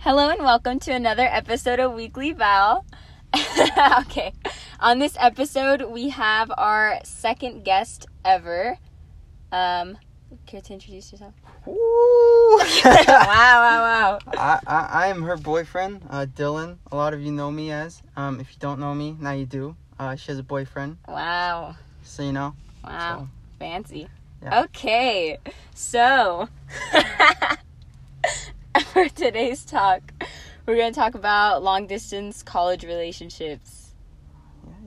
Hello and welcome to another episode of Weekly Val. okay, on this episode we have our second guest ever. Um, care to introduce yourself? Wow, wow, wow. I, I, I am her boyfriend, uh, Dylan. A lot of you know me as. Um, if you don't know me, now you do. Uh, she has a boyfriend, Wow, so you know. wow. Fancy. Yeah. Okay, so for today's talk, we're going to talk about long distance college relationships.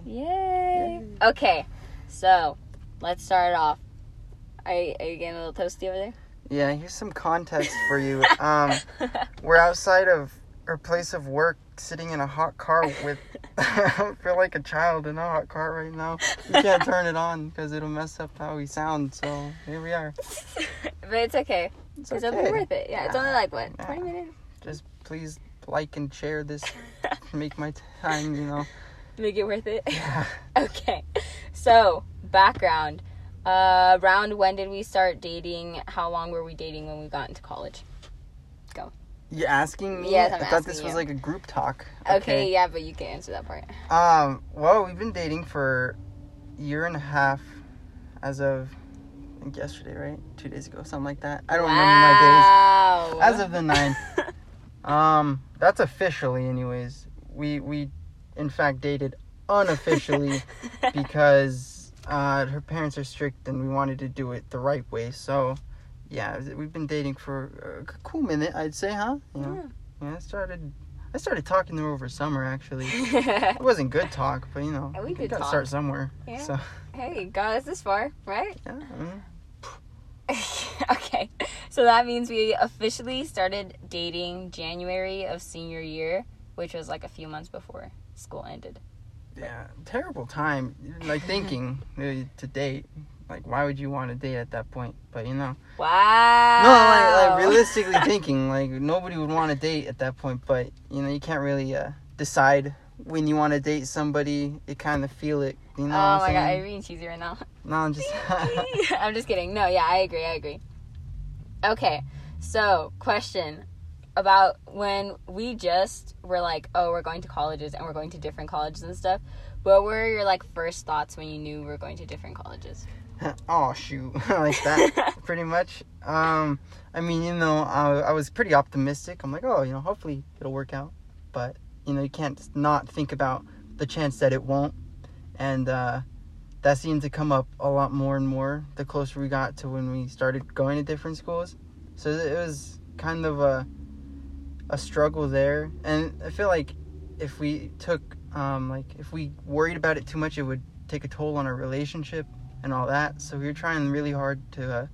Yay! Okay, so let's start off. Are you, are you getting a little toasty over there? Yeah, here's some context for you. Um, we're outside of our place of work, sitting in a hot car with. I feel like a child in a hot car right now. You can't turn it on because it'll mess up how we sound. So here we are. but it's okay. It's It's okay. only worth it. Yeah, it's only like what, Yeah. 20 minutes? Just please like and share this. Make my time, you know. Make it worth it. Yeah. okay. So, background. Uh, around when did we start dating? How long were we dating when we got into college? Go. You asking me? Yes, I'm I thought this asking was like a group talk. Okay. yeah, but you can answer that part. Um. Well, we've been dating for year and a half, as of think yesterday, right? Two days ago, something like that. I don't remember my days. As of the nine. Um. That's officially, anyways. We we, in fact, dated unofficially because uh, her parents are strict and we wanted to do it the right way. So, yeah, we've been dating for a cool minute, I'd say, huh? You know? Yeah, I started. I started talking to her over summer. Actually, it wasn't good talk, but you know, Yeah, we you did gotta talk. start somewhere. Yeah. So, hey, got us this far, right? yeah. mm. okay. So that means we officially started dating January of senior year, which was like a few months before school ended. yeah, terrible time. Like thinking to date. Like, why would you want to date at that point? But you know, Wow. no, like, like realistically thinking, like nobody would want to date at that point. But you know, you can't really uh, decide when you want to date somebody. You kind of feel it. You know. Oh my I'm god, saying? I'm being cheesy right now. No, I'm just. I'm just kidding. No, yeah, I agree. I agree. Okay, so question about when we just were like, oh, we're going to colleges and we're going to different colleges and stuff. What were your like first thoughts when you knew we were going to different colleges? oh shoot, like that. pretty much. Um, I mean, you know, I, I was pretty optimistic. I'm like, oh, you know, hopefully it'll work out. But you know, you can't not think about the chance that it won't, and uh, that seemed to come up a lot more and more the closer we got to when we started going to different schools. So it was kind of a a struggle there, and I feel like if we took um, like if we worried about it too much, it would take a toll on our relationship and all that. So we were trying really hard to uh,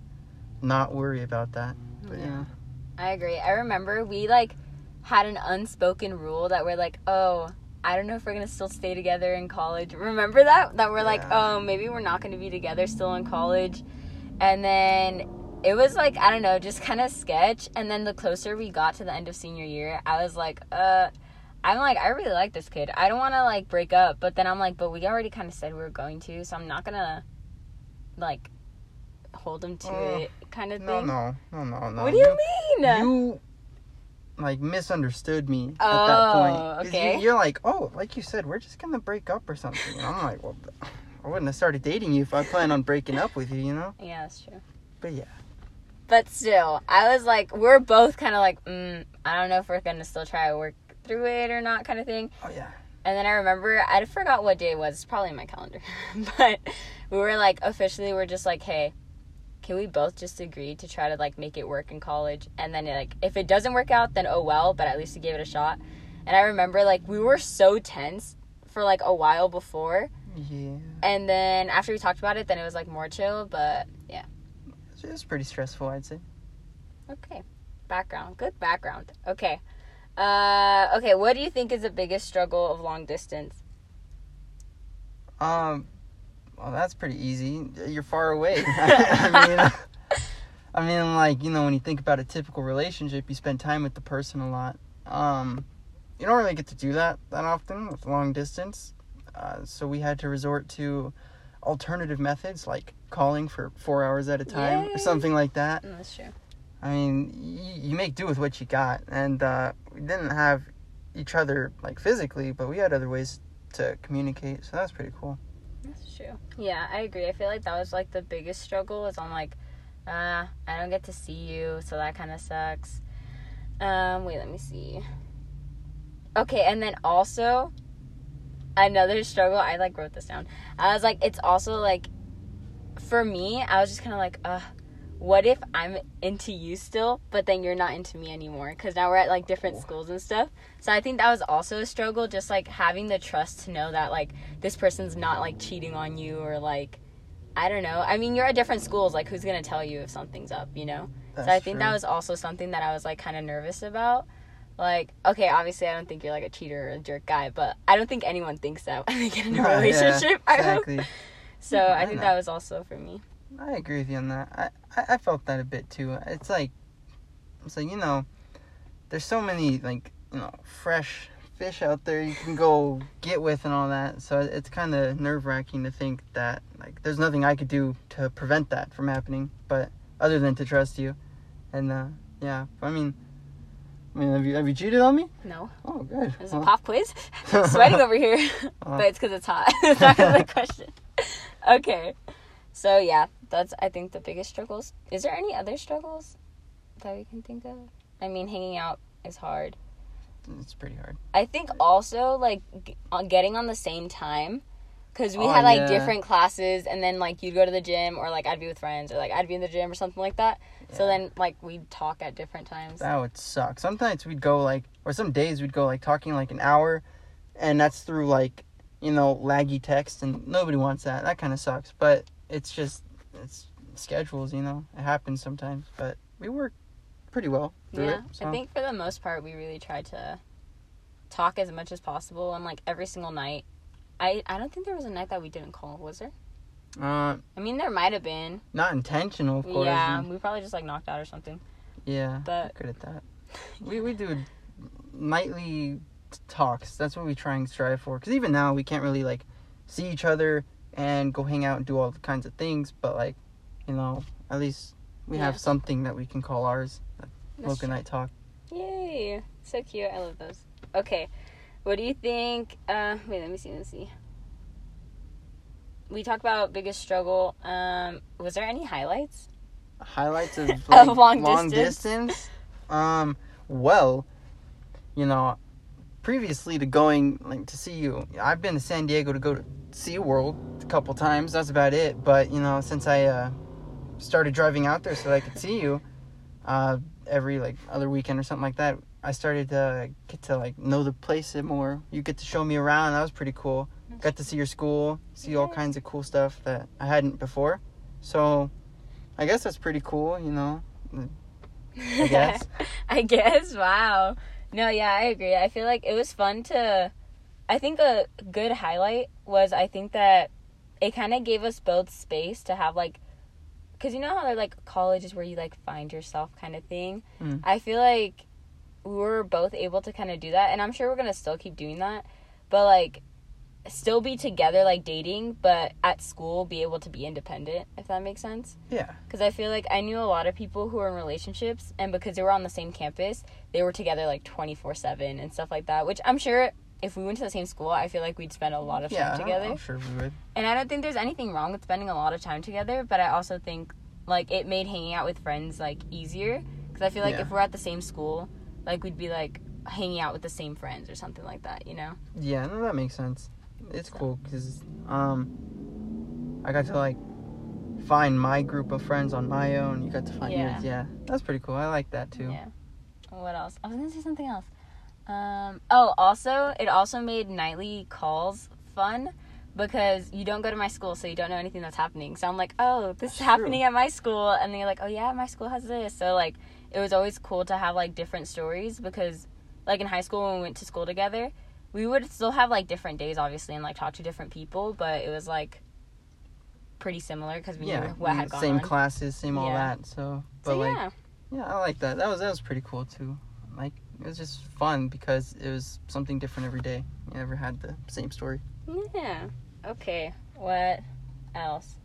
not worry about that. But yeah. I agree. I remember we like had an unspoken rule that we're like, oh, I don't know if we're gonna still stay together in college. Remember that? That we're like, oh, maybe we're not gonna be together still in college. And then it was like, I don't know, just kind of sketch. And then the closer we got to the end of senior year, I was like, uh, I'm like, I really like this kid. I don't want to like break up. But then I'm like, but we already kind of said we were going to, so I'm not gonna like hold him to Oh, it, kind of No, thing. no, no, no, no. What do you mean? You like misunderstood me Oh, at that point. okay. You, you're like, oh, like you said, we're just gonna break up or something. And I'm like, well, I wouldn't have started dating you if I planned on breaking up with you, you know. Yeah, that's true. But yeah, But still, I was like, we're both kind of like, mm, I don't know if we're gonna still try to work through it or not, kind of thing. oh yeah. And then I remember, I forgot what day it was. It's probably in my calendar. but we were like, officially, we're just like, hey, can we both just agree to try to like make it work in college? And then like, if it doesn't work out, then oh well. But at least we gave it a shot. And I remember like we were so tense for like a while before, Yeah, and then after we talked about it, then it was like more chill. But yeah. it was pretty stressful, I'd say. Okay. Background. Good background. Okay. Uh okay, what do you think is the biggest struggle of long distance? Um, well, that's pretty easy. You're far away. I mean, I mean, like you know, when you think about a typical relationship, you spend time with the person a lot. Um, you don't really get to do that that often with long distance. Uh, so we had to resort to alternative methods like calling for four hours at a time Yay. or something like that. Mm, that's true. I mean, you, you make do with what you got, and uh, we didn't have each other like physically, but we had other ways to communicate, so that's pretty cool. True. Yeah, I agree. I feel like that was like the biggest struggle is I'm like, uh, I don't get to see you, so that kind of sucks. Um, wait, let me see. Okay, and then also another struggle. I like wrote this down. I was like, it's also like, for me, I was just kind of like, uh, what if I'm into you still, but then you're not into me anymore? Because now we're at like different schools and stuff. So I think that was also a struggle, just like having the trust to know that like this person's not like cheating on you or like, I don't know. I mean, you're at different schools. Like, who's gonna tell you if something's up? You know. That's so I think true. that was also something that I was like kind of nervous about. Like, okay, obviously I don't think you're like a cheater or a jerk guy, but I don't think anyone thinks that when they get in a Yeah, relationship. I hope. exactly. So I I think know. that was also for me. I agree with you on that. I, I, I felt that a bit too. It's like, it's like you know, there's so many like you know fresh fish out there you can go get with and all that. So it's kind of nerve wracking to think that like there's nothing I could do to prevent that from happening, but other than to trust you, and uh, yeah, I mean, I mean, have you have you cheated on me? No, Oh, good. it was Well, a pop quiz. Sweating over here, Uh. but it's because it's hot. it's not 'cause of the question. Okay, so yeah, that's I think the biggest struggles. Is there any other struggles that we can think of? I mean, hanging out is hard. It's pretty hard. I think also like g- on getting on the same time because we Oh, had like yeah. different classes and then like you'd go to the gym or like I'd be with friends or like I'd be in the gym or something like that. So then like we'd talk at different times. That would suck. Sometimes we'd go like, or some days we'd go like talking like an hour, and that's through like, you know, laggy text, and nobody wants that. That kind of sucks. But it's just, it's schedules, you know. It happens sometimes, but we work pretty well yeah, it. So. I think for the most part we really tried to talk as much as possible and like every single night. I I don't think there was a night that we didn't call. Was there? Uh, I mean, there might have been. not intentional, of course. Yeah, we probably just like knocked out or something. yeah. But Good at that. We we do nightly talks. That's what we try and strive for. Because even now we can't really like see each other and go hang out and do all the kinds of things. But like, you know, at least we Yeah. have something that we can call ours. Mocha true. night talk. Yay! So cute. I love those. Okay. What do you think? Uh, wait, let me see. Let me see. We talked about biggest struggle. Um, was there any highlights? Highlights of like, long long distance? distance. Um. Well, you know, previously to going like to see you, I've been to San Diego to go to SeaWorld a couple times. That's about it. But you know, since I uh, started driving out there so I could see you, uh, every like other weekend or something like that, I started to get to like know the place a more. You get to show me around. That was pretty cool. Got to see your school, see all kinds of cool stuff that I hadn't before. So, I guess that's pretty cool. You know. I guess. I guess. Wow. No, yeah, I agree. I feel like it was fun to. I think a good highlight was I think that it kind of gave us both space to have like, because you know how they're like colleges where you like find yourself kind of thing. Mm. I feel like we were both able to kind of do that, and I'm sure we're gonna still keep doing that, but like still be together like dating but at school be able to be independent if that makes sense Yeah. because I feel like I knew a lot of people who were in relationships, and because they were on the same campus, they were together like 24 7 and stuff like that. Which I'm sure if we went to the same school, I feel like we'd spend a lot of Yeah. time together. I'm sure we would. And I don't think there's anything wrong with spending a lot of time together, but I also think like it made hanging out with friends like easier. Because I feel like Yeah. if we're at the same school, like we'd be like hanging out with the same friends or something like that, you know? Yeah, no, that makes sense. It's cool because um, I got to like find my group of friends on my own. You got to find Yeah. yours. Yeah, that's pretty cool. I like that too. Yeah. What else? I was gonna say something else. Um, oh, also, it also made nightly calls fun because you don't go to my school, so you don't know anything that's happening. So I'm like, oh, this is That's happening true. at my school, and then you're like, oh yeah, my school has this. So like, it was always cool to have like different stories because, like in high school when we went to school together, we would still have like different days, obviously, and like talk to different people, but it was like pretty similar because we Yeah, knew what had gone same on. classes, same all Yeah. that. So, but so like, yeah, yeah, I like that. That was that was pretty cool too. Like, it was just fun because it was something different every day. You never had the same story. Yeah. Okay. What else?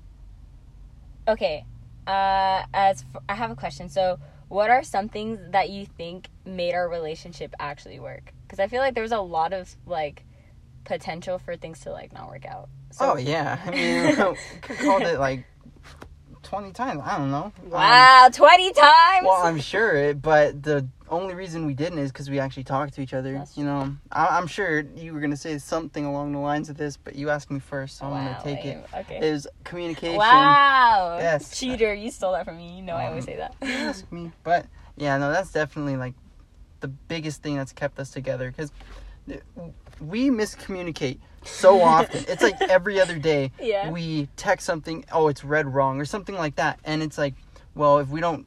Okay. Uh, as for, I have a question. So, what are some things that you think made our relationship actually work? Because I feel like there was a lot of like potential for things to like not work out. So, oh yeah, I mean, could called it like twenty times. I don't know. Um, Wow, 20 times? well, I'm sure, it, but the only reason we didn't is because we actually talked to each other. That's You know, I, I'm sure you were gonna say something along the lines of this, but you asked me first, so I'm gonna take it. Okay. It was communication. Wow. Yes. Cheater, you stole that from me. You know I always Um, say that. You ask me, but yeah, no, that's definitely like the biggest thing that's kept us together because we miscommunicate so often. it's like every other day Yeah. we text something, oh, it's read wrong or something like that, and it's like, well, if we don't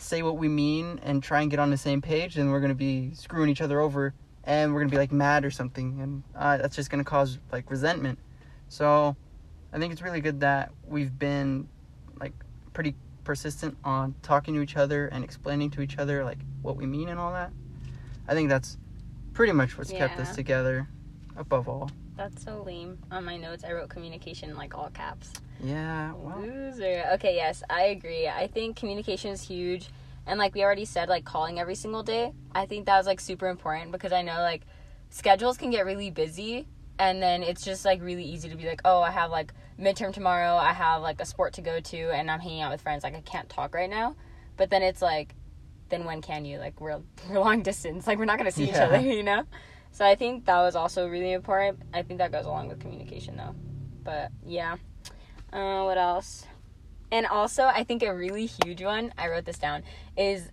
say what we mean and try and get on the same page, then we're gonna be screwing each other over, and we're gonna be like mad or something, and uh, that's just gonna cause like resentment. So, I think it's really good that we've been like pretty persistent on talking to each other and explaining to each other like what we mean and all that. I think that's pretty much what's kept us together above all. That's so lame. On my notes, I wrote communication like all caps. Yeah, well, Loser. Okay, yes, I agree. I think communication is huge. And like we already said, like calling every single day, I think that was like super important because I know like schedules can get really busy and then it's just like really easy to be like, oh, I have like midterm tomorrow, I have like a sport to go to, and I'm hanging out with friends. Like I can't talk right now. But then it's like, then when can you? Like we're we're long distance. Like we're not gonna see each other, you know. So I think that was also really important. I think that goes along with communication though. But yeah. Uh, what else? And also, I think a really huge one, I wrote this down, is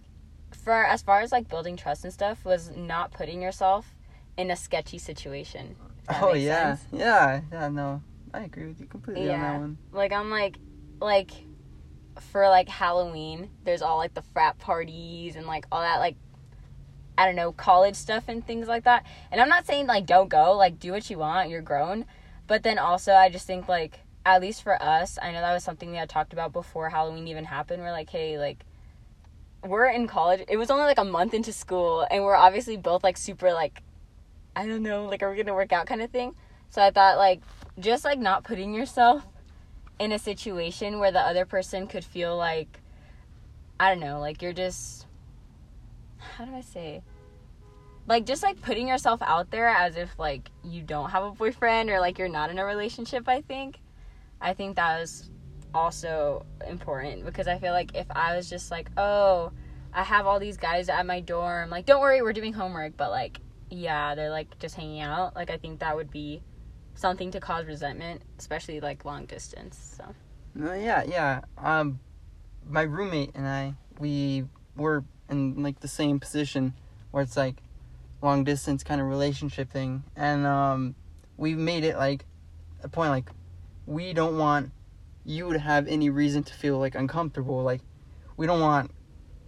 for as far as like building trust and stuff, was not putting yourself in a sketchy situation. oh yeah, sense. yeah, yeah. No, I agree with you completely on that one. Like, I'm like, like, for like Halloween, there's all like the frat parties and like all that, like, I don't know, college stuff and things like that. And I'm not saying like don't go, like, do what you want, you're grown. But then also, I just think like, at least for us, I know that was something we had talked about before Halloween even happened. We're like, hey, like, we're in college. It was only like a month into school, and we're obviously both like super like, I don't know, like, are we gonna work out kind of thing. So I thought like, just like not putting yourself in a situation where the other person could feel like, I don't know, like you're just, how do I say? Like just like putting yourself out there as if like you don't have a boyfriend or like you're not in a relationship, I think. I think that was also important because I feel like if I was just like, oh, I have all these guys at my dorm, like, don't worry, we're doing homework, but like, yeah, they're like just hanging out. Like, I think that would be something to cause resentment, especially like long distance. So, No, yeah, yeah. Um, my roommate and I, we were in like the same position where it's like long distance kind of relationship thing, and um, we made it like a point like we don't want you to have any reason to feel like uncomfortable. Like we don't want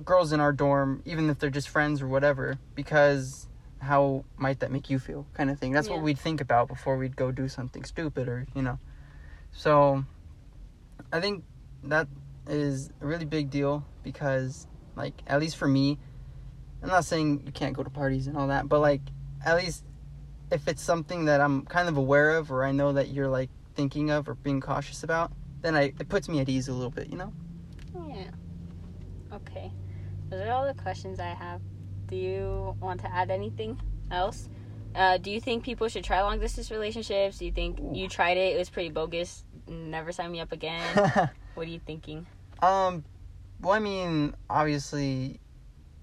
girls in our dorm, even if they're just friends or whatever, because how might that make you feel, kind of thing. That's Yeah. what we'd think about before we'd go do something stupid or you know. So I think that is a really big deal because, like, at least for me, I'm not saying you can't go to parties and all that, but like, at least if it's something that I'm kind of aware of or I know that you're like thinking of or being cautious about, then I it puts me at ease a little bit, you know. yeah. Okay. Those are all the questions I have. Do you want to add anything else? Uh, do you think people should try long distance relationships? Do you think you tried it? It was pretty bogus. Never sign me up again. what are you thinking? um, well, I mean, obviously,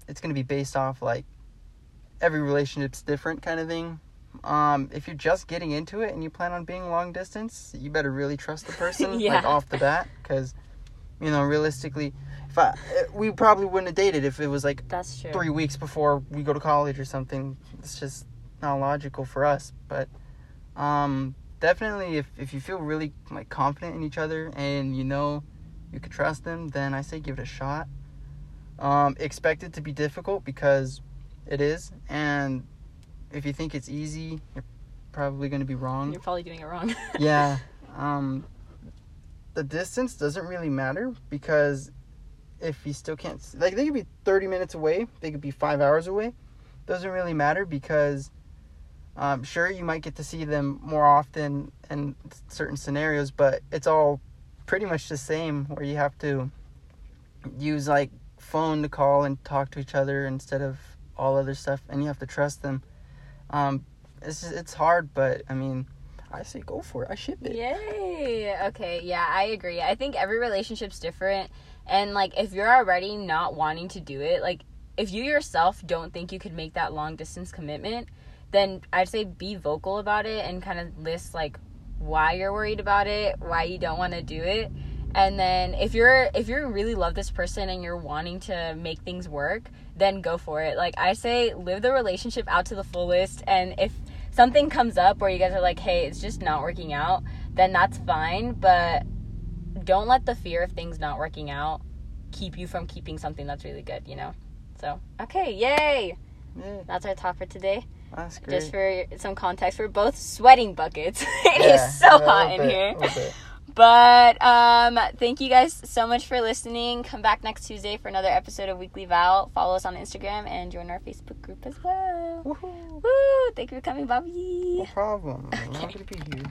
it's gonna be based off like every relationship's different kind of thing. Um, if you're just getting into it and you plan on being long distance, you better really trust the person Yeah. like off the bat, because you know, realistically, if I we probably wouldn't have dated if it was like That's true. three weeks before we go to college or something. It's just not logical for us. But um, definitely, if if you feel really like confident in each other and you know you could trust them, then I say give it a shot. Um, expect it to be difficult because it is, and if you think it's easy, you're probably going to be wrong You're probably doing it wrong. yeah. Um, the distance doesn't really matter because if you still can't, like, they could be 30 minutes away, they could be five hours away. Doesn't really matter because, um, sure, you might get to see them more often in certain scenarios, but it's all pretty much the same where you have to use like phone to call and talk to each other instead of all other stuff, and you have to trust them. Um, it's it's hard, but I mean, I say go for it. I ship it. Yay. Okay, yeah, I agree. I think every relationship's different. And like if you're already not wanting to do it, like if you yourself don't think you could make that long distance commitment, then I'd say be vocal about it and kind of list like why you're worried about it, why you don't want to do it. And then if you're if you really love this person and you're wanting to make things work, then go for it. Like I say live the relationship out to the fullest and if something comes up where you guys are like, "Hey, it's just not working out," then that's fine, but don't let the fear of things not working out keep you from keeping something that's really good, you know? So, okay, yay! Yeah, That's our talk for today. That's great. Just for some context, we're both sweating buckets. it is Yeah, so a hot in bit, here. a little bit. But um, thank you guys so much for listening. Come back next Tuesday for another episode of Weekly Vow. Follow us on Instagram and join our Facebook group as well. Woohoo. Woo! Thank you for coming, Bobby. No problem. I'm happy to be here.